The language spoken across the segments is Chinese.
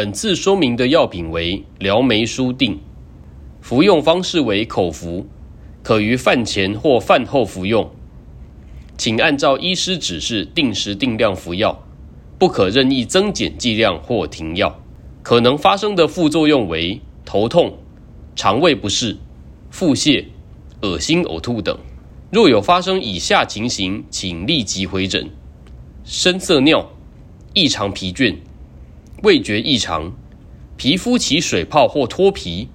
本次说明的药品为辽梅舒定，服用方式为口服，可于饭前或饭后服用，请按照医师指示定时定量服药，不可任意增减剂量或停药。可能发生的副作用为头痛、肠胃不适、腹泻、恶心呕吐等。若有发生以下情形，请立即回诊：深色尿、异常疲倦。味觉异常、皮肤起水泡或脱皮、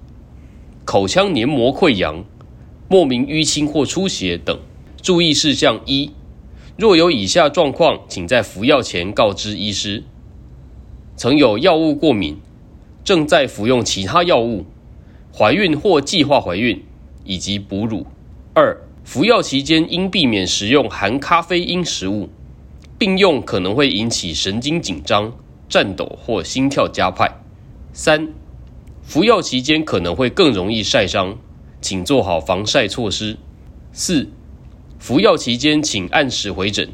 口腔黏膜溃疡、莫名淤青或出血等。注意事项一：若有以下状况，请在服药前告知医师。曾有药物过敏、正在服用其他药物、怀孕或计划怀孕以及哺乳。二、服药期间应避免食用含咖啡因食物，并用可能会引起神经紧张。颤抖或心跳加快。三、服药期间可能会更容易晒伤，请做好防晒措施。四、服药期间请按时回诊，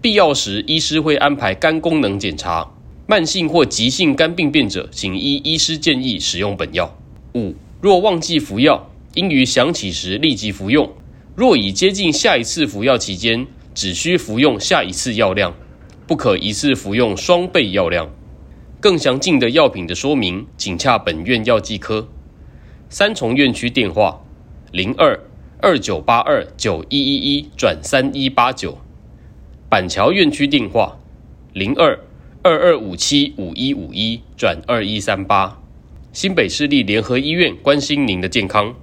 必要时医师会安排肝功能检查。慢性或急性肝病变者，请依医师建议使用本药。五、若忘记服药，应于想起时立即服用。若已接近下一次服药期间，只需服用下一次药量。不可一次服用双倍药量。更详尽的药品的说明，请洽本院药剂科。三重院区电话：零二二九八二九一一一转三一八九。板桥院区电话：零二二二五七五一五一转二一三八。新北市立联合医院关心您的健康。